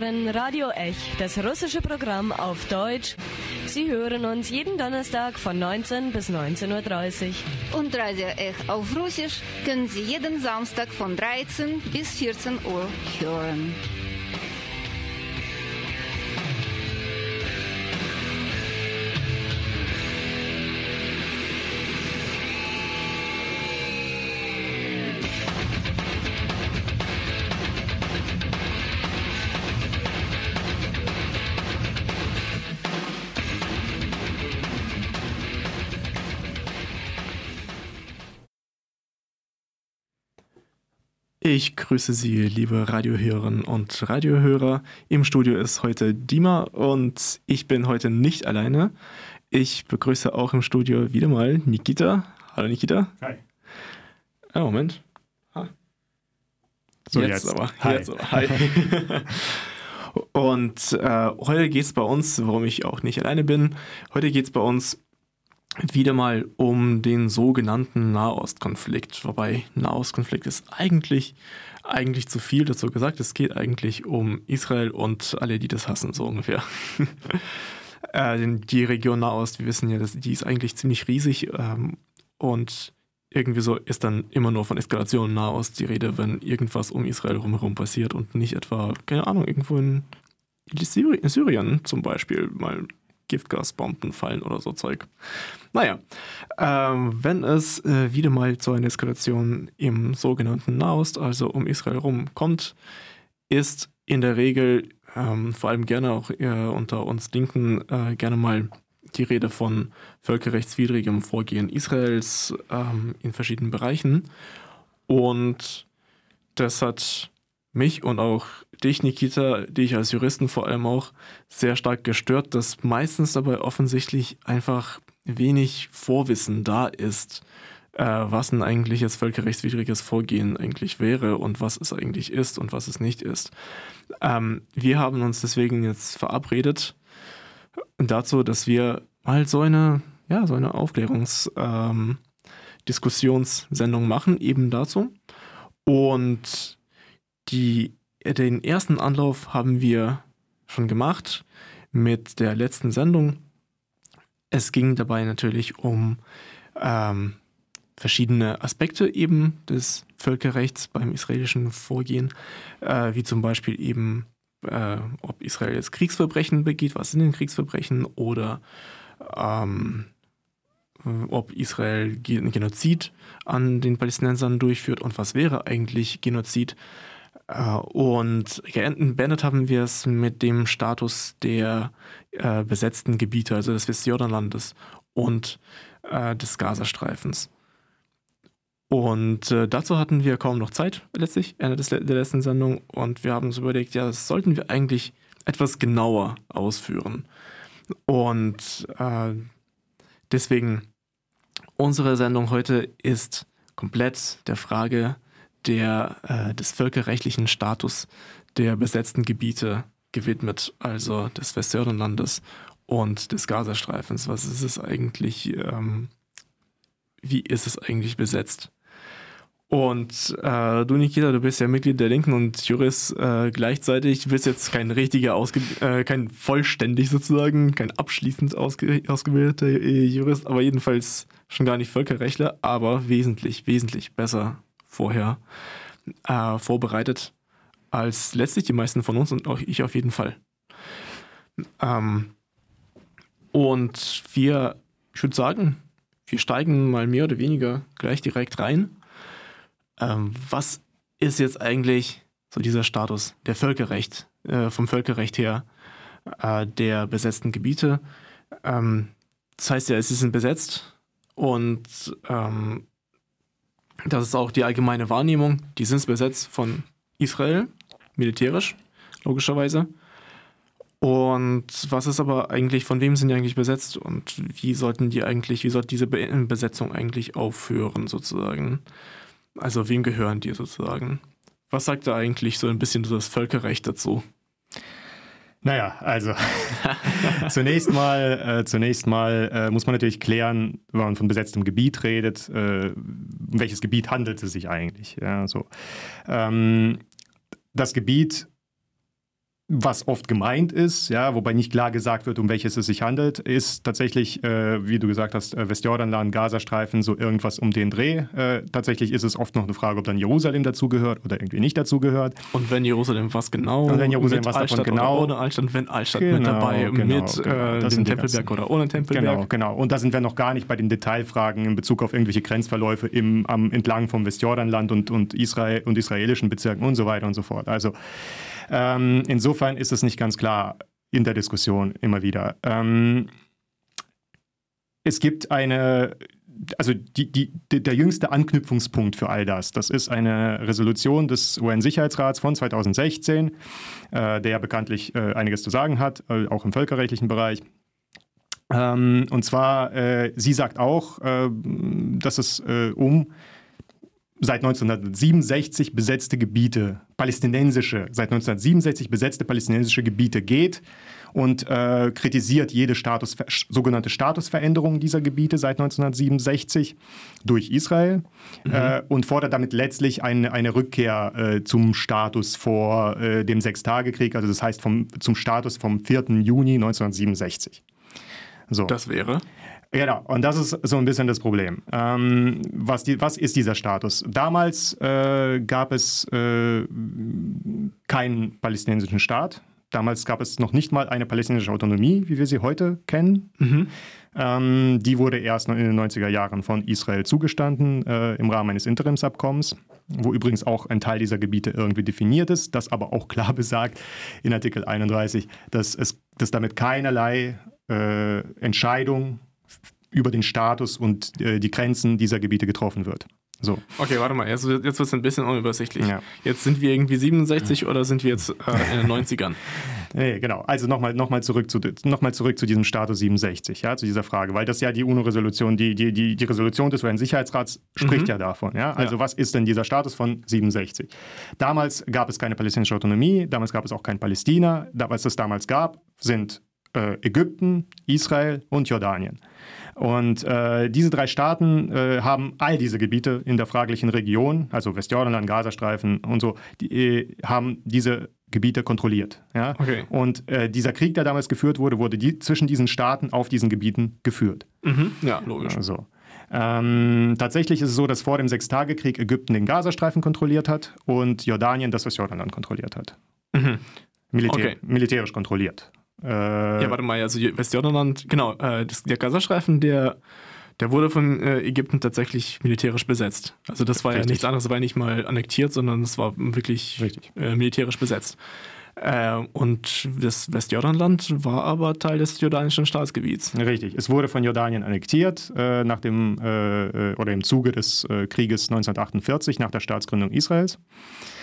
hören Radio Ech, das russische Programm auf Deutsch. Sie hören uns jeden Donnerstag von 19 bis 19.30 Uhr. Und Radio Ech auf Russisch können Sie jeden Samstag von 13 bis 14 Uhr hören. Ich grüße Sie, liebe Radiohörerinnen und Radiohörer. Im Studio ist heute Dima und ich bin heute nicht alleine. Ich begrüße auch im Studio wieder mal Nikita. Hallo Nikita. Hi. Ah, Moment. Ah. So, jetzt, jetzt. aber. Hi. Jetzt aber. Hi. und äh, heute geht es bei uns, warum ich auch nicht alleine bin, heute geht es bei uns wieder mal um den sogenannten Nahostkonflikt. Wobei Nahostkonflikt ist eigentlich, eigentlich zu viel dazu gesagt. Es geht eigentlich um Israel und alle, die das hassen, so ungefähr. äh, die Region Nahost, wir wissen ja, die ist eigentlich ziemlich riesig ähm, und irgendwie so ist dann immer nur von Eskalation Nahost die Rede, wenn irgendwas um Israel rumherum passiert und nicht etwa, keine Ahnung, irgendwo in Syrien zum Beispiel mal Giftgasbomben fallen oder so Zeug. Naja, ähm, wenn es äh, wieder mal zu einer Eskalation im sogenannten Nahost, also um Israel rum, kommt, ist in der Regel, ähm, vor allem gerne auch äh, unter uns Linken, äh, gerne mal die Rede von völkerrechtswidrigem Vorgehen Israels ähm, in verschiedenen Bereichen. Und das hat mich und auch dich, Nikita, dich als Juristen vor allem auch sehr stark gestört, dass meistens dabei offensichtlich einfach wenig Vorwissen da ist, äh, was ein eigentliches völkerrechtswidriges Vorgehen eigentlich wäre und was es eigentlich ist und was es nicht ist. Ähm, wir haben uns deswegen jetzt verabredet dazu, dass wir mal so eine, ja, so eine Aufklärungsdiskussionssendung ähm, machen, eben dazu. Und die, den ersten Anlauf haben wir schon gemacht mit der letzten Sendung. Es ging dabei natürlich um ähm, verschiedene Aspekte eben des Völkerrechts beim israelischen Vorgehen, äh, wie zum Beispiel eben, äh, ob Israel jetzt Kriegsverbrechen begeht, was sind denn Kriegsverbrechen, oder ähm, ob Israel Genozid an den Palästinensern durchführt und was wäre eigentlich Genozid. Äh, und beendet haben wir es mit dem Status der äh, besetzten Gebiete, also des Westjordanlandes und äh, des Gazastreifens. Und äh, dazu hatten wir kaum noch Zeit, letztlich, Ende des, der letzten Sendung. Und wir haben uns überlegt, ja, das sollten wir eigentlich etwas genauer ausführen. Und äh, deswegen, unsere Sendung heute ist komplett der Frage der, äh, des völkerrechtlichen Status der besetzten Gebiete gewidmet, also des Westjordanlandes und des Gazastreifens. Was ist es eigentlich, ähm, wie ist es eigentlich besetzt? Und äh, du, Nikita, du bist ja Mitglied der Linken und Jurist äh, gleichzeitig. Du bist jetzt kein richtiger, Ausge äh, kein vollständig sozusagen, kein abschließend ausge ausgebildeter äh, Jurist, aber jedenfalls schon gar nicht Völkerrechtler, aber wesentlich, wesentlich besser vorher äh, vorbereitet als letztlich die meisten von uns und auch ich auf jeden Fall. Ähm, und wir, ich würde sagen, wir steigen mal mehr oder weniger gleich direkt rein. Ähm, was ist jetzt eigentlich so dieser Status der Völkerrecht, äh, vom Völkerrecht her äh, der besetzten Gebiete? Ähm, das heißt ja, es ist besetzt und ähm, das ist auch die allgemeine Wahrnehmung. Die sind besetzt von Israel, militärisch, logischerweise. Und was ist aber eigentlich, von wem sind die eigentlich besetzt und wie sollten die eigentlich, wie sollte diese Besetzung eigentlich aufhören, sozusagen? Also wem gehören die sozusagen? Was sagt da eigentlich so ein bisschen das Völkerrecht dazu? Naja, also zunächst mal, äh, zunächst mal äh, muss man natürlich klären, wenn man von besetztem Gebiet redet, äh, um welches Gebiet handelt es sich eigentlich. Ja, so. Ähm, das Gebiet was oft gemeint ist, ja, wobei nicht klar gesagt wird, um welches es sich handelt, ist tatsächlich, äh, wie du gesagt hast, äh, Westjordanland, Gazastreifen, so irgendwas um den Dreh. Äh, tatsächlich ist es oft noch eine Frage, ob dann Jerusalem dazugehört oder irgendwie nicht dazugehört. Und wenn Jerusalem, was genau? Und wenn Jerusalem, was davon Altstadt genau? Oder ohne Altstadt, wenn Altstadt Genau, mit dabei, genau, mit genau. äh, dem Tempelberg oder ohne Tempelberg. Genau, genau. Und da sind wir noch gar nicht bei den Detailfragen in Bezug auf irgendwelche Grenzverläufe im, am, entlang vom Westjordanland und, und, Israel, und israelischen Bezirken und so weiter und so fort. Also ähm, insofern ist es nicht ganz klar in der Diskussion immer wieder. Ähm, es gibt eine, also die, die, der jüngste Anknüpfungspunkt für all das, das ist eine Resolution des UN-Sicherheitsrats von 2016, äh, der bekanntlich äh, einiges zu sagen hat, äh, auch im völkerrechtlichen Bereich. Ähm, und zwar, äh, sie sagt auch, äh, dass es äh, um seit 1967 besetzte Gebiete, palästinensische, seit 1967 besetzte palästinensische Gebiete geht und äh, kritisiert jede Status, sogenannte Statusveränderung dieser Gebiete seit 1967 durch Israel äh, und fordert damit letztlich eine, eine Rückkehr äh, zum Status vor äh, dem Sechstagekrieg, also das heißt vom, zum Status vom 4. Juni 1967. So. Das wäre. Genau, und das ist so ein bisschen das Problem. Ähm, was, die, was ist dieser Status? Damals äh, gab es äh, keinen palästinensischen Staat. Damals gab es noch nicht mal eine palästinensische Autonomie, wie wir sie heute kennen. Ähm, die wurde erst in den 90er Jahren von Israel zugestanden äh, im Rahmen eines Interimsabkommens, wo übrigens auch ein Teil dieser Gebiete irgendwie definiert ist, das aber auch klar besagt in Artikel 31, dass, es, dass damit keinerlei äh, Entscheidung über den Status und äh, die Grenzen dieser Gebiete getroffen wird. So. Okay, warte mal, jetzt, jetzt wird es ein bisschen unübersichtlich. Ja. Jetzt sind wir irgendwie 67 oder sind wir jetzt äh, in den 90ern? Nee, genau. Also nochmal noch mal zurück, zu, noch mal zurück zu diesem Status 67, ja, zu dieser Frage, weil das ja die UNO-Resolution, die, die, die, die Resolution des UN-Sicherheitsrats spricht ja davon. Ja? Also Ja. was ist denn dieser Status von 67? Damals gab es keine palästinensische Autonomie, damals gab es auch kein Palästina. Da, was es damals gab, sind Ägypten, Israel und Jordanien. Und äh, diese drei Staaten äh, haben all diese Gebiete in der fraglichen Region, also Westjordanland, Gazastreifen und so, die äh, haben diese Gebiete kontrolliert. Ja? Okay. Und äh, dieser Krieg, der damals geführt wurde, wurde die, zwischen diesen Staaten auf diesen Gebieten geführt. Mhm. Ja, logisch. Also, ähm, tatsächlich ist es so, dass vor dem Sechstagekrieg Ägypten den Gazastreifen kontrolliert hat und Jordanien das Westjordanland kontrolliert hat. Militär, Okay. Militärisch kontrolliert. Äh, Ja, warte mal, also Westjordanland, genau, äh, das, der Gazastreifen, der, der wurde von äh, Ägypten tatsächlich militärisch besetzt. Also das war ja Richtig. nichts anderes, war ja nicht mal annektiert, sondern es war wirklich äh, militärisch besetzt. Äh, und das Westjordanland war aber Teil des jordanischen Staatsgebiets. Richtig. Es wurde von Jordanien annektiert äh, nach dem äh, äh, oder im Zuge des äh, Krieges 1948 nach der Staatsgründung Israels.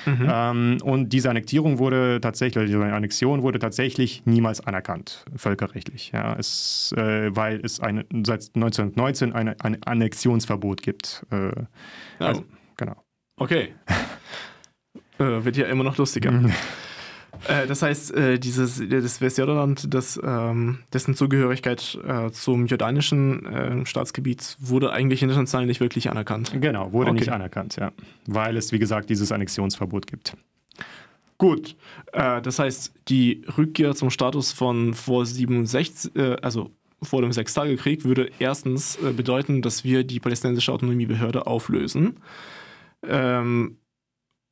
Ähm, und diese Annektierung wurde tatsächlich, oder diese Annexion wurde tatsächlich niemals anerkannt, völkerrechtlich. Ja, es, äh, weil es eine, seit 1919 eine, ein Annexionsverbot gibt. Äh, also, genau. Okay. wird ja immer noch lustiger. Äh, das heißt, äh, dieses, das Westjordanland, das, ähm, dessen Zugehörigkeit äh, zum jordanischen äh, Staatsgebiet wurde eigentlich international nicht wirklich anerkannt. Genau, wurde Okay. nicht anerkannt, ja. Weil es, wie gesagt, dieses Annexionsverbot gibt. Gut, äh, das heißt, die Rückkehr zum Status von vor 67, äh, also vor dem Sechstagekrieg, würde erstens äh, bedeuten, dass wir die palästinensische Autonomiebehörde auflösen. Ähm,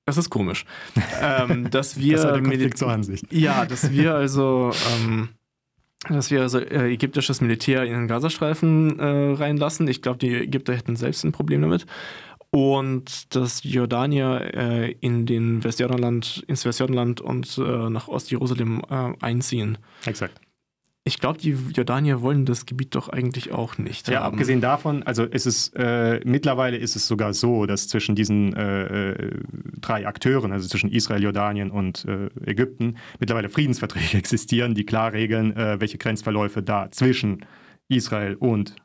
das ist komisch. ähm, dass wir Das war der Konflikt zur Ansicht. ja, dass wir also, ähm, dass wir also äh, ägyptisches Militär in den Gazastreifen äh, reinlassen. Ich glaube, die Ägypter hätten selbst ein Problem damit. Und dass Jordanier äh, in den Westjordanland, ins Westjordanland und äh, nach Ostjerusalem äh, einziehen. Exakt. Ich glaube, die Jordanier wollen das Gebiet doch eigentlich auch nicht Ja, haben. abgesehen davon, also ist es äh, mittlerweile ist es sogar so, dass zwischen diesen äh, äh, drei Akteuren, also zwischen Israel, Jordanien und äh, Ägypten, mittlerweile Friedensverträge existieren, die klar regeln, äh, welche Grenzverläufe da zwischen Israel und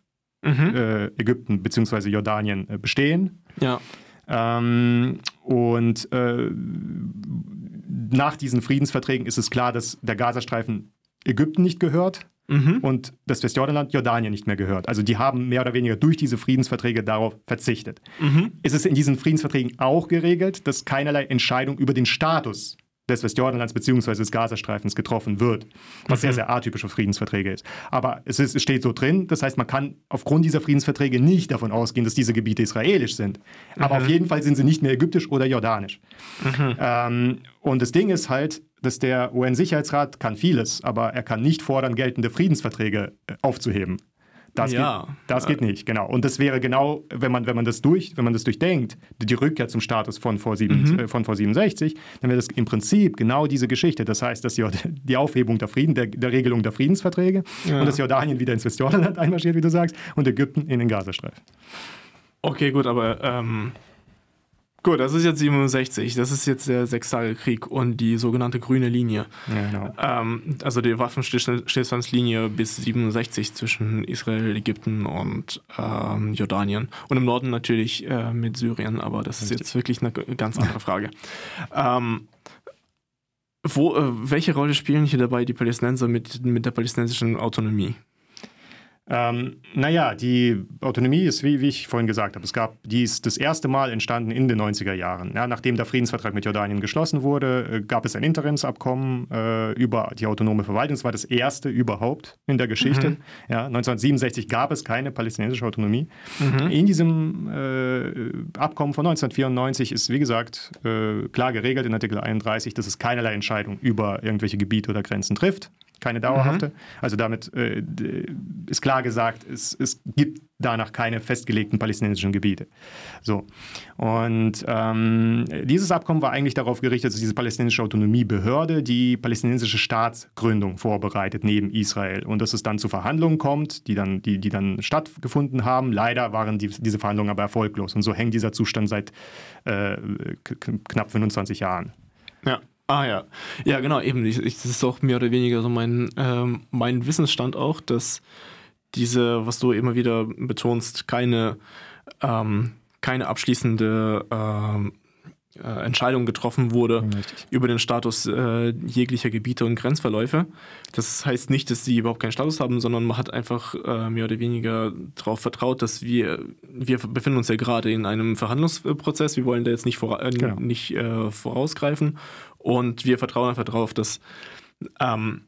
Mhm. Ägypten bzw. Jordanien bestehen. Ja. Ähm, und nach diesen Friedensverträgen ist es klar, dass der Gazastreifen Ägypten nicht gehört Mhm. und das Westjordanland Jordanien nicht mehr gehört. Also die haben mehr oder weniger durch diese Friedensverträge darauf verzichtet. Mhm. Es ist in diesen Friedensverträgen auch geregelt, dass keinerlei Entscheidung über den Status des Westjordanlands bzw. des Gazastreifens getroffen wird, was Mhm. sehr, sehr atypisch für Friedensverträge ist. Aber es, ist, es steht so drin, das heißt, man kann aufgrund dieser Friedensverträge nicht davon ausgehen, dass diese Gebiete israelisch sind. Aber Mhm. auf jeden Fall sind sie nicht mehr ägyptisch oder jordanisch. Ähm, und das Ding ist halt, dass der UN-Sicherheitsrat kann vieles, aber er kann nicht fordern, geltende Friedensverträge äh, aufzuheben. Das, Ja. geht, das geht nicht, genau. Und das wäre genau, wenn man, wenn man das durch, wenn man das durchdenkt, die Rückkehr zum Status von vor, sieben, äh, von vor 67, dann wäre das im Prinzip genau diese Geschichte. Das heißt, dass die, die Aufhebung der, Frieden, der, der Regelung der Friedensverträge und dass Jordanien wieder ins Westjordanland einmarschiert, wie du sagst, und Ägypten in den Gazastreifen. Okay, gut, aber ähm, gut, das ist jetzt 67. Das ist jetzt der Sechstagekrieg und die sogenannte grüne Linie. Ja, genau. Ähm, also die Waffenstillstandslinie bis 67 zwischen Israel, Ägypten und ähm, Jordanien. Und im Norden natürlich äh, mit Syrien, aber das ist jetzt wirklich eine ganz andere Frage. ähm, wo, äh, welche Rolle spielen hier dabei die Palästinenser mit, mit der palästinensischen Autonomie? Ähm, naja, die Autonomie ist, wie, wie ich vorhin gesagt habe, es gab, die ist das erste Mal entstanden in den 90er Jahren. Ja, nachdem der Friedensvertrag mit Jordanien geschlossen wurde, äh, gab es ein Interimsabkommen äh, über die autonome Verwaltung. Das war das erste überhaupt in der Geschichte. Ja, 1967 gab es keine palästinensische Autonomie. In diesem äh, Abkommen von 1994 ist, wie gesagt, äh, klar geregelt in Artikel 31, dass es keinerlei Entscheidung über irgendwelche Gebiete oder Grenzen trifft. Keine dauerhafte. Also damit äh, ist klar gesagt, es, es gibt danach keine festgelegten palästinensischen Gebiete. So. Und ähm, dieses Abkommen war eigentlich darauf gerichtet, dass diese palästinensische Autonomiebehörde die palästinensische Staatsgründung vorbereitet neben Israel und dass es dann zu Verhandlungen kommt, die dann, die, die dann stattgefunden haben. Leider waren die, diese Verhandlungen aber erfolglos und so hängt dieser Zustand seit äh, knapp 25 Jahren. Ja. Ah ja. Ja, genau, eben. Ich, ich, das ist auch mehr oder weniger so mein, ähm, mein Wissensstand auch, dass diese, was du immer wieder betonst, keine, ähm, keine abschließende ähm, äh, Entscheidung getroffen wurde Richtig. über den Status äh, jeglicher Gebiete und Grenzverläufe. Das heißt nicht, dass sie überhaupt keinen Status haben, sondern man hat einfach äh, mehr oder weniger darauf vertraut, dass wir, wir befinden uns ja gerade in einem Verhandlungsprozess, wir wollen da jetzt nicht, vora äh, Genau. nicht äh, vorausgreifen und wir vertrauen einfach darauf, dass, ähm,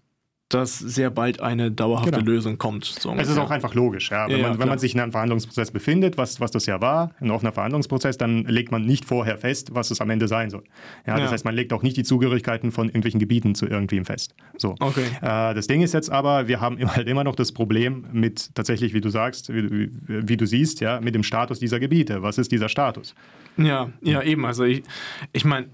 dass sehr bald eine dauerhafte Genau. Lösung kommt. So Es ist auch einfach logisch, ja. Wenn, Ja, man, wenn man sich in einem Verhandlungsprozess befindet, was, was das ja war, ein offener Verhandlungsprozess, dann legt man nicht vorher fest, was es am Ende sein soll. Ja, das heißt, man legt auch nicht die Zugehörigkeiten von irgendwelchen Gebieten zu irgendwem fest. So. Okay. Äh, das Ding ist jetzt aber, wir haben immer- halt immer noch das Problem mit tatsächlich, wie du sagst, wie, wie, wie du siehst, ja, mit dem Status dieser Gebiete. Was ist dieser Status? Ja, ja, eben. Also ich, ich meine,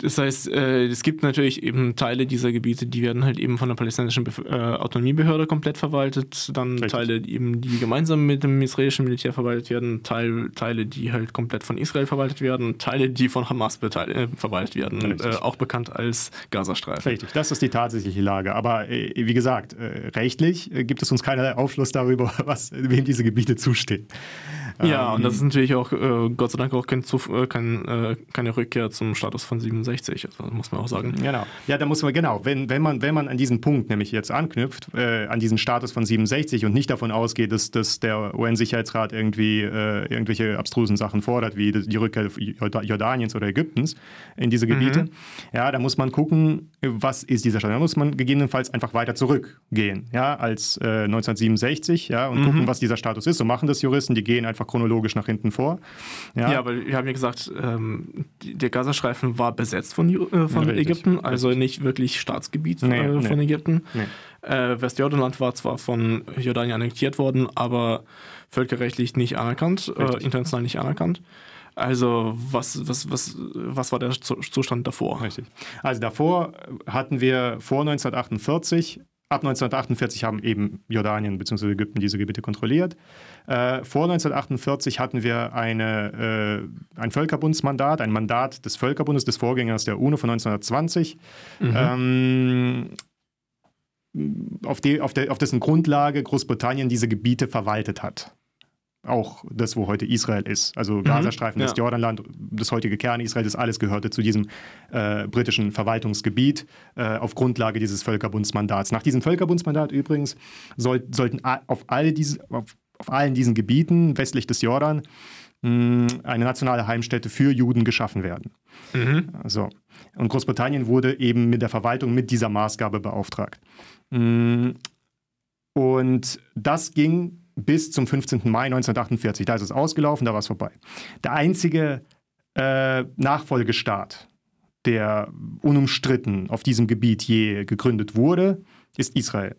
das heißt, äh, es gibt natürlich eben Teile dieser Gebiete, die werden halt eben von der palästinensischen Bef äh, Autonomiebehörde komplett verwaltet, dann Richtig. Teile eben, die gemeinsam mit dem israelischen Militär verwaltet werden, Teil, Teile, die halt komplett von Israel verwaltet werden, Teile, die von Hamas äh, verwaltet werden, äh, auch bekannt als Gazastreifen. Richtig, das ist die tatsächliche Lage. Aber äh, wie gesagt, äh, rechtlich gibt es uns keinerlei Aufschluss darüber, was, wem diese Gebiete zustehen. Ja, Ähm, und das ist natürlich auch, Gott sei Dank, auch kein kein, keine Rückkehr zum Status von 67, also muss man auch sagen. Genau. Ja, da muss man, genau, wenn, wenn, man, wenn man an diesen Punkt nämlich jetzt anknüpft, äh, an diesen Status von 67 und nicht davon ausgeht, dass, dass der UN-Sicherheitsrat irgendwie äh, irgendwelche abstrusen Sachen fordert, wie die Rückkehr Jorda- Jordaniens oder Ägyptens in diese Gebiete, ja, da muss man gucken, was ist dieser Status. Da muss man gegebenenfalls einfach weiter zurückgehen, ja, als äh, 1967, ja, und gucken, was dieser Status ist. So machen das Juristen, die gehen einfach chronologisch nach hinten vor. Ja, Ja, aber wir haben ja gesagt, ähm, der Gazastreifen war besetzt von, Ju- äh, von Richtig, Ägypten, also nicht wirklich Staatsgebiet Nee, äh, von nee. Ägypten. Nee. Äh, Westjordanland war zwar von Jordanien annektiert worden, aber völkerrechtlich nicht anerkannt, äh, Richtig. international nicht anerkannt. Also was, was, was, was war der Zu- Zustand davor? Richtig. Also davor hatten wir vor 1948, ab 1948 haben eben Jordanien bzw. Ägypten diese Gebiete kontrolliert. Äh, vor 1948 hatten wir eine, äh, ein Völkerbundsmandat, ein Mandat des Völkerbundes, des Vorgängers der UNO von 1920. Ähm, auf, die, auf, der, auf dessen Grundlage Großbritannien diese Gebiete verwaltet hat. Auch das, wo heute Israel ist. Also Gazastreifen, ja. das Jordanland, das heutige Kern Israel, das alles gehörte zu diesem äh, britischen Verwaltungsgebiet äh, auf Grundlage dieses Völkerbundsmandats. Nach diesem Völkerbundsmandat übrigens soll, sollten auf, all diese, auf, auf allen diesen Gebieten westlich des Jordan mh, eine nationale Heimstätte für Juden geschaffen werden. Mhm. So. Und Großbritannien wurde eben mit der Verwaltung mit dieser Maßgabe beauftragt. Mm, Und das ging bis zum 15. Mai 1948. Da ist es ausgelaufen, da war es vorbei. Der einzige äh, Nachfolgestaat, der unumstritten auf diesem Gebiet je gegründet wurde, ist Israel.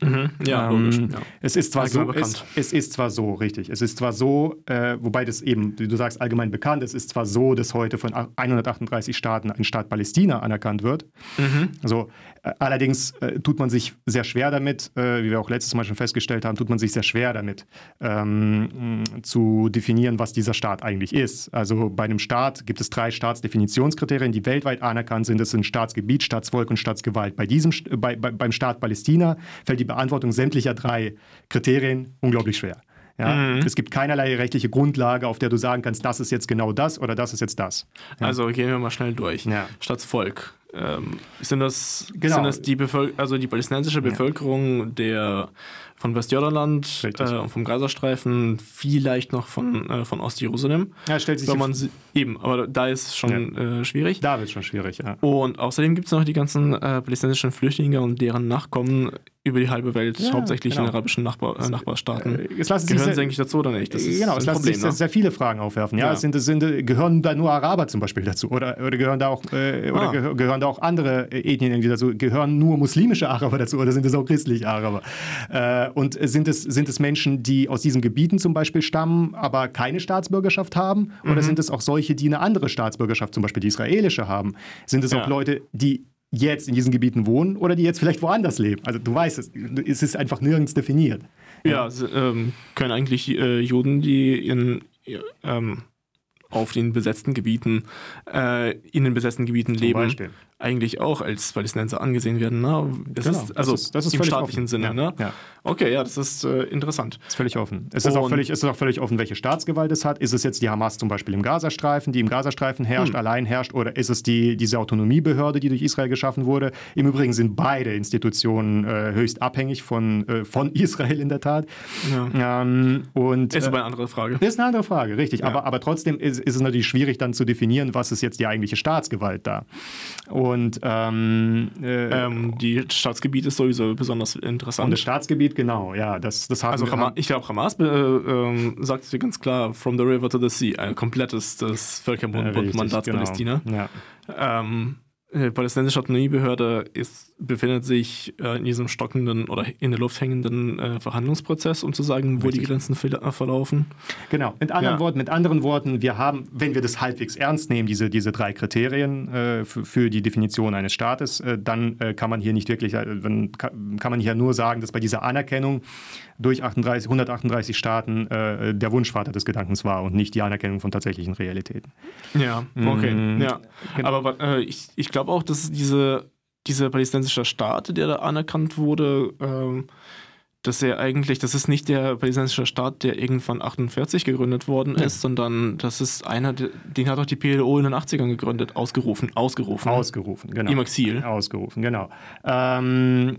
Mhm. Ja, Ähm, logisch. Ja. Es ist zwar so, es, es ist zwar so, richtig. Es ist zwar so, äh, wobei das eben, wie du sagst, allgemein bekannt. Es ist zwar so, dass heute von 138 Staaten ein Staat Palästina anerkannt wird. Mhm. Also äh, allerdings äh, tut man sich sehr schwer damit, äh, wie wir auch letztes Mal schon festgestellt haben, tut man sich sehr schwer damit ähm, zu definieren, was dieser Staat eigentlich ist. Also bei einem Staat gibt es drei Staatsdefinitionskriterien, die weltweit anerkannt sind. Das sind Staatsgebiet, Staatsvolk und Staatsgewalt. Bei diesem, bei, bei, beim Staat Palästina fällt die Beantwortung sämtlicher drei Kriterien unglaublich schwer. Ja? Mhm. Es gibt keinerlei rechtliche Grundlage, auf der du sagen kannst, das ist jetzt genau das oder das ist jetzt das. Ja. Also gehen wir mal schnell durch. Ja. Staatsvolk. Ähm, sind das, Genau. sind das die, Bevölker also die palästinensische Bevölkerung der von Westjordanland äh, und vom Gazastreifen, vielleicht noch von, äh, von Ostjerusalem. Ja, stellt sich man sie, eben, aber da ist schon äh, schwierig. da wird es schon schwierig. Ja. Und außerdem gibt es noch die ganzen äh, palästinensischen Flüchtlinge und deren Nachkommen über die halbe Welt, Ja, hauptsächlich genau. in arabischen Nachbar äh, Nachbarstaaten. Äh, es lassen Gehören sehr- sie eigentlich dazu oder nicht? Das ist genau, es lassen Problem, sich sehr, ne? sehr viele Fragen aufwerfen. Ja, Ja. Sind, sind, gehören da nur Araber zum Beispiel dazu? Oder, oder gehören da auch, äh, oder Ah. gehö- gehören da auch andere äh, Ethnien irgendwie dazu? Gehören nur muslimische Araber dazu oder sind es auch christliche Araber? Äh, und sind es, sind es Menschen, die aus diesen Gebieten zum Beispiel stammen, aber keine Staatsbürgerschaft haben? Oder Mhm. sind es auch solche, die eine andere Staatsbürgerschaft, zum Beispiel die israelische, haben? Sind es Ja. auch Leute, die jetzt in diesen Gebieten wohnen oder die jetzt vielleicht woanders leben? Also du weißt es, es ist einfach nirgends definiert. Ja, ähm, können eigentlich äh, Juden, die in, ähm, auf den besetzten Gebieten, äh, in den besetzten Gebieten leben, Beispiel. Eigentlich auch als Palästinenser angesehen werden. Ne? Das Genau, ist, also das ist- das ist im völlig staatlichen offen. Sinne. Ja, Ne? ja. Okay, ja, das ist äh, interessant. Ist völlig offen. Es ist, auch völlig, es ist auch völlig offen, welche Staatsgewalt es hat. Ist es jetzt die Hamas zum Beispiel im Gazastreifen, die im Gazastreifen herrscht, allein herrscht, oder ist es die, diese Autonomiebehörde, die durch Israel geschaffen wurde? Im Übrigen sind beide Institutionen äh, höchst abhängig von, äh, von Israel in der Tat. Ähm, und, Ist äh, aber eine andere Frage. das ist eine andere Frage, richtig. Aber, aber trotzdem ist, ist es natürlich schwierig dann zu definieren, was ist jetzt die eigentliche Staatsgewalt da. Und, ähm, äh, Ähm, die Staatsgebiet ist sowieso besonders interessant. und das Staatsgebiet, genau, ja, das, das haben also Hamas, ich glaube, Hamas äh, ähm, sagt dir ganz klar, from the river to the sea, ein komplettes das Äh, Völkerbund-Mandat richtig, Palästina. Genau. Ja. Ähm, die palästinensische Autonomiebehörde ist, befindet sich äh, in diesem stockenden oder in der Luft hängenden äh, Verhandlungsprozess, um zu sagen, wo die Grenzen äh, verlaufen. Genau. Mit anderen Ja. Worten, mit anderen Worten, wir haben, wenn wir das halbwegs ernst nehmen, diese, diese drei Kriterien äh, für, für die Definition eines Staates, äh, dann äh, kann man hier nicht wirklich, äh, dann kann, kann man hier nur sagen, dass bei dieser Anerkennung durch 38, 138 Staaten äh, der Wunschvater des Gedankens war und nicht die Anerkennung von tatsächlichen Realitäten. Ja, okay. Mm, ja. genau. Aber äh, ich, ich glaube auch, dass diese, dieser palästinensische Staat, der da anerkannt wurde, ähm, dass er eigentlich, das ist nicht der palästinensische Staat, der irgendwann 48 gegründet worden ist, sondern das ist einer, der- den hat auch die PLO in den 80ern gegründet, ausgerufen, ausgerufen. Ausgerufen, genau. Im Exil. Ausgerufen, genau. Ähm,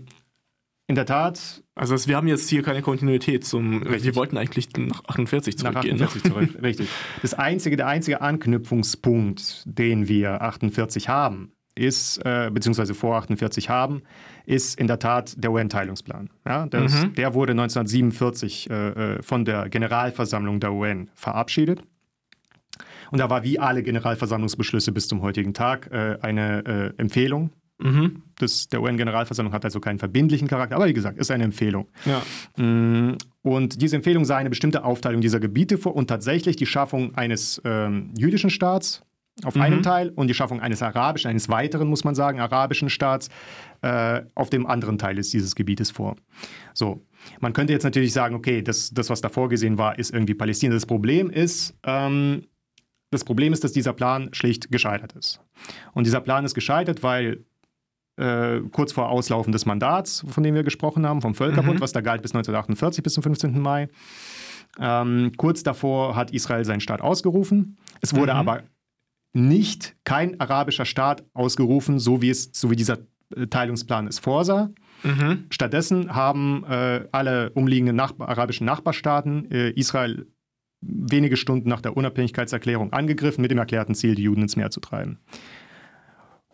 in der Tat, Also wir haben jetzt hier keine Kontinuität zum. Richtig. Wir wollten eigentlich nach 48 Nach zurückgehen. 48 zurück, richtig. Das einzige, der einzige Anknüpfungspunkt, den wir 48 haben, ist, äh, beziehungsweise vor 48 haben, ist in der Tat der UN-Teilungsplan. Ja, das, Mhm. Der wurde 1947 äh, äh, von der Generalversammlung der UN verabschiedet. Und da war wie alle Generalversammlungsbeschlüsse bis zum heutigen Tag äh, eine äh, Empfehlung. Mhm. Das, der UN-Generalversammlung hat also keinen verbindlichen Charakter, aber wie gesagt, ist eine Empfehlung. Ja. Mm, Und diese Empfehlung sah eine bestimmte Aufteilung dieser Gebiete vor und tatsächlich die Schaffung eines ähm, jüdischen Staats auf einem Teil und die Schaffung eines arabischen, eines weiteren, muss man sagen, arabischen Staats äh, auf dem anderen Teil dieses Gebietes vor. So, man könnte jetzt natürlich sagen, okay, das, das, was da vorgesehen war, ist irgendwie Palästina. Das Problem ist, ähm, das Problem ist, dass dieser Plan schlicht gescheitert ist. Und dieser Plan ist gescheitert, weil äh, kurz vor Auslaufen des Mandats, von dem wir gesprochen haben, vom Völkerbund, Mhm. was da galt bis 1948, bis zum 15. Mai. Ähm, kurz davor hat Israel seinen Staat ausgerufen. Es wurde Mhm. aber nicht kein arabischer Staat ausgerufen, so wie, es, so wie dieser äh, Teilungsplan es vorsah. Mhm. Stattdessen haben äh, alle umliegenden Nachbar arabischen Nachbarstaaten äh, Israel wenige Stunden nach der Unabhängigkeitserklärung angegriffen, mit dem erklärten Ziel, die Juden ins Meer zu treiben.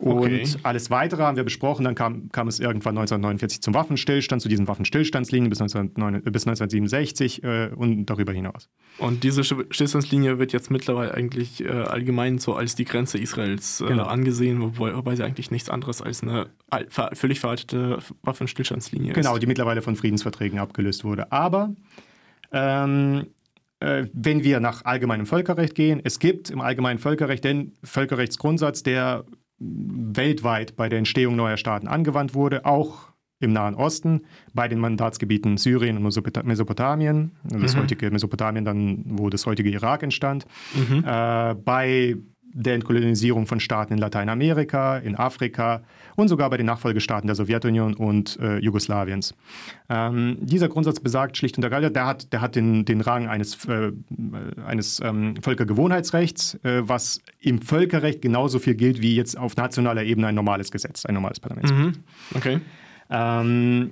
Okay. Und alles Weitere haben wir besprochen. Dann kam, kam es irgendwann 1949 zum Waffenstillstand, zu diesen Waffenstillstandslinien bis, 1909, bis 1967 äh, und darüber hinaus. Und diese Stillstandslinie wird jetzt mittlerweile eigentlich äh, allgemein so als die Grenze Israels äh, genau. angesehen, wobei, wobei, sie eigentlich nichts anderes als eine völlig veraltete Waffenstillstandslinie genau, ist. Genau, die mittlerweile von Friedensverträgen abgelöst wurde. Aber ähm, äh, wenn wir nach allgemeinem Völkerrecht gehen, es gibt im allgemeinen Völkerrecht den Völkerrechtsgrundsatz, der weltweit bei der Entstehung neuer Staaten angewandt wurde, auch im Nahen Osten, bei den Mandatsgebieten Syrien und Mesopotamien, das mhm. heutige Mesopotamien dann, wo das heutige Irak entstand, mhm. äh, bei der Entkolonisierung von Staaten in Lateinamerika, in Afrika und sogar bei den Nachfolgestaaten der Sowjetunion und äh, Jugoslawiens. Ähm, dieser Grundsatz besagt schlicht und ergreifend, der hat, der hat den, den Rang eines, äh, eines ähm, Völkergewohnheitsrechts, äh, was im Völkerrecht genauso viel gilt wie jetzt auf nationaler Ebene ein normales Gesetz, ein normales Parlamentsgesetz. Mhm. Okay. Ähm,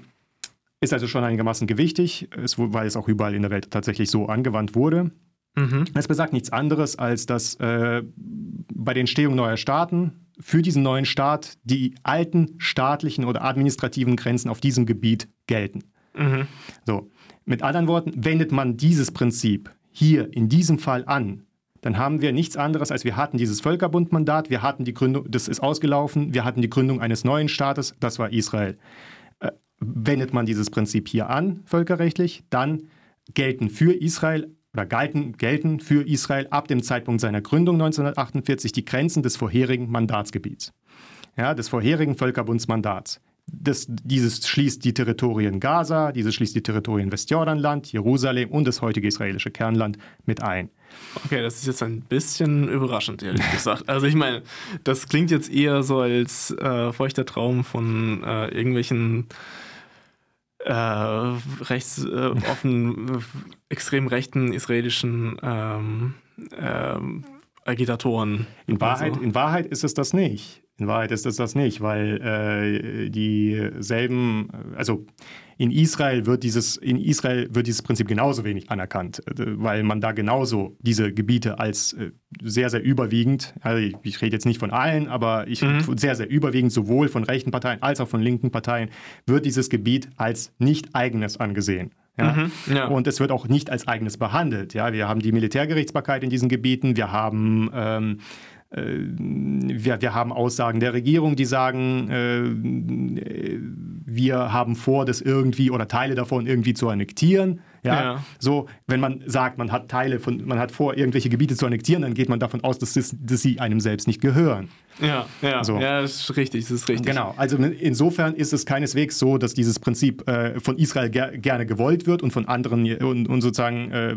ist also schon einigermaßen gewichtig, weil es auch überall in der Welt tatsächlich so angewandt wurde. Mhm. Es besagt nichts anderes, als dass äh, bei der Entstehung neuer Staaten für diesen neuen Staat die alten staatlichen oder administrativen Grenzen auf diesem Gebiet gelten. Mhm. So, mit anderen Worten, wendet man dieses Prinzip hier in diesem Fall an, dann haben wir nichts anderes, als wir hatten dieses Völkerbundmandat, wir hatten die Gründung, das ist ausgelaufen, wir hatten die Gründung eines neuen Staates, das war Israel. Äh, wendet man dieses Prinzip hier an, völkerrechtlich, dann gelten für Israel oder galten, gelten für Israel ab dem Zeitpunkt seiner Gründung 1948 die Grenzen des vorherigen Mandatsgebiets, ja, des vorherigen Völkerbundsmandats. Das, dieses schließt die Territorien Gaza, dieses schließt die Territorien Westjordanland, Jerusalem und das heutige israelische Kernland mit ein. Okay, das ist jetzt ein bisschen überraschend, ehrlich gesagt. Also ich meine, das klingt jetzt eher so als äh, feuchter Traum von äh, irgendwelchen äh, rechts äh, offen, extrem rechten israelischen ähm, ähm, Agitatoren. In Wahrheit, so. in Wahrheit ist es das nicht. In Wahrheit ist es das nicht, weil äh, dieselben, also in Israel wird dieses, in Israel wird dieses Prinzip genauso wenig anerkannt, äh, weil man da genauso diese Gebiete als äh, sehr, sehr überwiegend, also ich, ich rede jetzt nicht von allen, aber ich mhm. sehr, sehr überwiegend, sowohl von rechten Parteien als auch von linken Parteien, wird dieses Gebiet als nicht eigenes angesehen. Ja? Mhm, ja. Und es wird auch nicht als eigenes behandelt. Ja? Wir haben die Militärgerichtsbarkeit in diesen Gebieten, wir haben ähm, äh, wir, wir haben Aussagen der Regierung, die sagen, äh, wir haben vor, das irgendwie oder Teile davon irgendwie zu annektieren. Ja? ja? So, wenn man sagt, man hat Teile von, man hat vor, irgendwelche Gebiete zu annektieren, dann geht man davon aus, dass, das, dass sie einem selbst nicht gehören. Ja, ja, so. ja, das ist richtig, das ist richtig. Genau, also insofern ist es keineswegs so, dass dieses Prinzip äh, von Israel ger gerne gewollt wird und von anderen und, und sozusagen äh,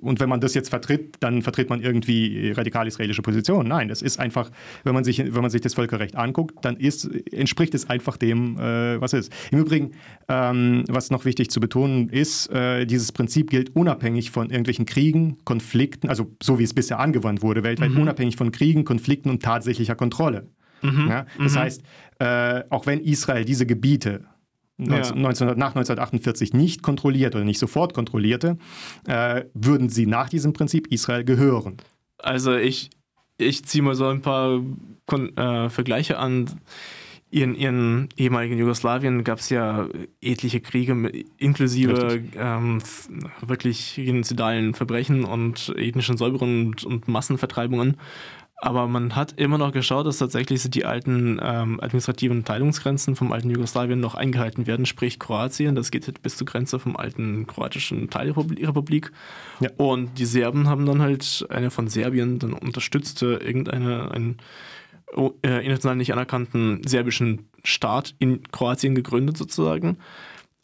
und wenn man das jetzt vertritt, dann vertritt man irgendwie radikal israelische Positionen. Nein, das ist einfach, wenn man sich, wenn man sich das Völkerrecht anguckt, dann ist, entspricht es einfach dem, äh, was ist. Im Übrigen, ähm, was noch wichtig zu betonen ist, äh, dieses Prinzip gilt unabhängig von irgendwelchen Kriegen, Konflikten, also so wie es bisher angewandt wurde, weltweit mhm. unabhängig von Kriegen, Konflikten, Konflikten und tatsächlicher Kontrolle. Mhm. Ja? Das mhm. heißt, äh, auch wenn Israel diese Gebiete 19, ja. 19, nach 1948 nicht kontrolliert oder nicht sofort kontrollierte, äh, würden sie nach diesem Prinzip Israel gehören. Also ich, ich ziehe mal so ein paar Kon äh, Vergleiche an. In ihren ehemaligen Jugoslawien gab es ja etliche Kriege, inklusive ähm, wirklich genozidalen Verbrechen und ethnischen Säuberungen und, und Massenvertreibungen. Aber man hat immer noch geschaut, dass tatsächlich die alten ähm, administrativen Teilungsgrenzen vom alten Jugoslawien noch eingehalten werden, sprich Kroatien, das geht bis zur Grenze vom alten kroatischen Teilrepublik. Ja. Und die Serben haben dann halt eine von Serbien dann unterstützte irgendeine einen äh, international nicht anerkannten serbischen Staat in Kroatien gegründet sozusagen.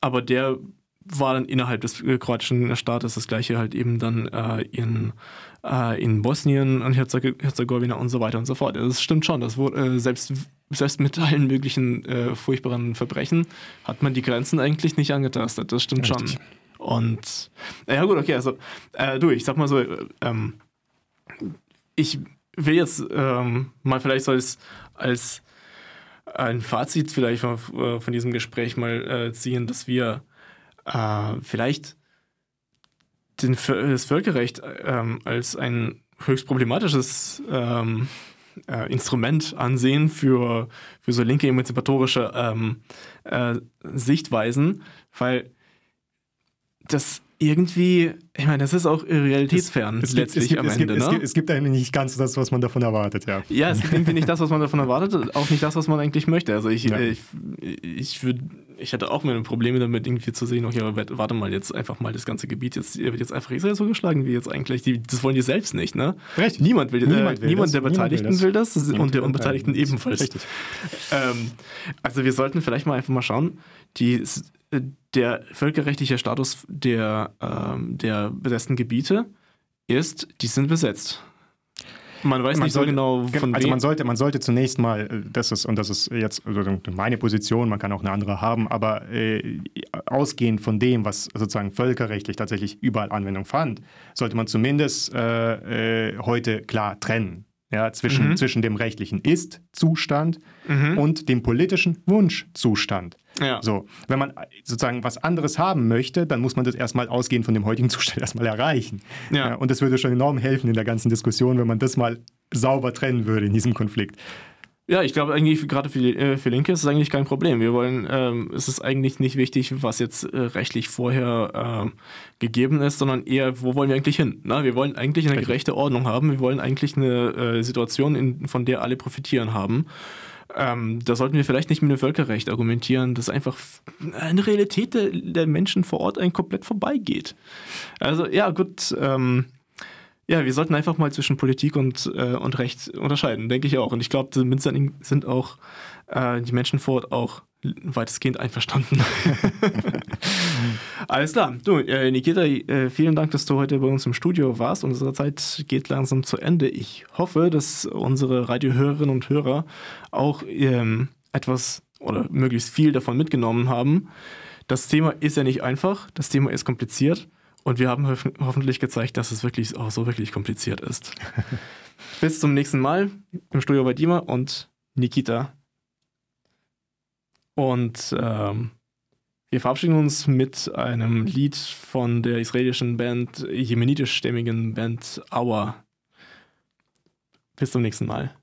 Aber der war dann innerhalb des äh, kroatischen Staates das gleiche halt eben dann äh, in äh, in Bosnien und Herzegowina und so weiter und so fort. Das also stimmt schon, das wurde, äh, selbst, selbst mit allen möglichen äh, furchtbaren Verbrechen hat man die Grenzen eigentlich nicht angetastet. Das stimmt Richtig. schon. Und ja gut, okay, also äh, du, ich sag mal so, ähm, ich will jetzt ähm, mal vielleicht so als, als ein Fazit vielleicht von, von diesem Gespräch mal ziehen, dass wir vielleicht den, das Völkerrecht ähm, als ein höchst problematisches ähm, äh, Instrument ansehen für, für so linke emanzipatorische ähm, äh, Sichtweisen, weil das irgendwie, ich meine, das ist auch realitätsfern es, es letztlich gibt, am es Ende. Gibt, ne? gibt, es gibt eigentlich nicht ganz das, was man davon erwartet, ja. Ja, es gibt irgendwie nicht das, was man davon erwartet, auch nicht das, was man eigentlich möchte. Also ich, Ja. ich, ich würde, ich hätte auch meine Probleme damit, irgendwie zu sehen, okay, aber warte mal, jetzt einfach mal das ganze Gebiet, jetzt wird jetzt einfach Israel so geschlagen, wie jetzt eigentlich, die, das wollen die selbst nicht, ne? Richtig. Niemand will, Niemand äh, will niemand das. der Niemand Beteiligten will das. will das, Niemand und der Unbeteiligten ebenfalls. Richtig. Ähm, also wir sollten vielleicht mal einfach mal schauen, die, äh, der völkerrechtliche Status der, ähm, der besetzten Gebiete ist, die sind besetzt. Man weiß Man nicht sollte- so genau von also wem. man sollte, man sollte zunächst mal, äh, das ist, und das ist jetzt also meine Position, man kann auch eine andere haben, aber äh, ausgehend von dem, was sozusagen völkerrechtlich tatsächlich überall Anwendung fand, sollte man zumindest äh, äh, heute klar trennen. Ja, zwischen, Mhm. zwischen dem rechtlichen Ist-Zustand Mhm. und dem politischen Wunschzustand. ja. So, wenn man sozusagen was anderes haben möchte, dann muss man das erstmal ausgehend von dem heutigen Zustand erstmal erreichen. Ja. und das würde schon enorm helfen in der ganzen Diskussion, wenn man das mal sauber trennen würde in diesem Konflikt. Ja, ich glaube eigentlich gerade für, äh, für Linke ist es eigentlich kein Problem. Wir wollen, ähm, es ist eigentlich nicht wichtig, was jetzt äh, rechtlich vorher ähm, gegeben ist, sondern eher, wo wollen wir eigentlich hin? Na, wir wollen eigentlich eine gerechte Ordnung haben. Wir wollen eigentlich eine äh, Situation, in, von der alle profitieren haben. Ähm, da sollten wir vielleicht nicht mit dem Völkerrecht argumentieren, dass einfach eine Realität der, der Menschen vor Ort ein komplett vorbeigeht. Also ja, gut. Ähm, ja, wir sollten einfach mal zwischen Politik und, äh, und Recht unterscheiden, denke ich auch. Und ich glaube, damit sind sind auch äh, die Menschen vor Ort auch weitestgehend einverstanden. Alles klar. Du, äh, Nikita, äh, vielen Dank, dass du heute bei uns im Studio warst. Unsere Zeit geht langsam zu Ende. Ich hoffe, dass unsere Radiohörerinnen und Hörer auch ähm, etwas oder möglichst viel davon mitgenommen haben. Das Thema ist ja nicht einfach, das Thema ist kompliziert und wir haben hof hoffentlich gezeigt, dass es wirklich auch so wirklich kompliziert ist. Bis zum nächsten Mal im Studio bei Dima und Nikita. Und ähm, wir verabschieden uns mit einem Lied von der israelischen Band, jemenitischstämmigen Band Aua. Bis zum nächsten Mal.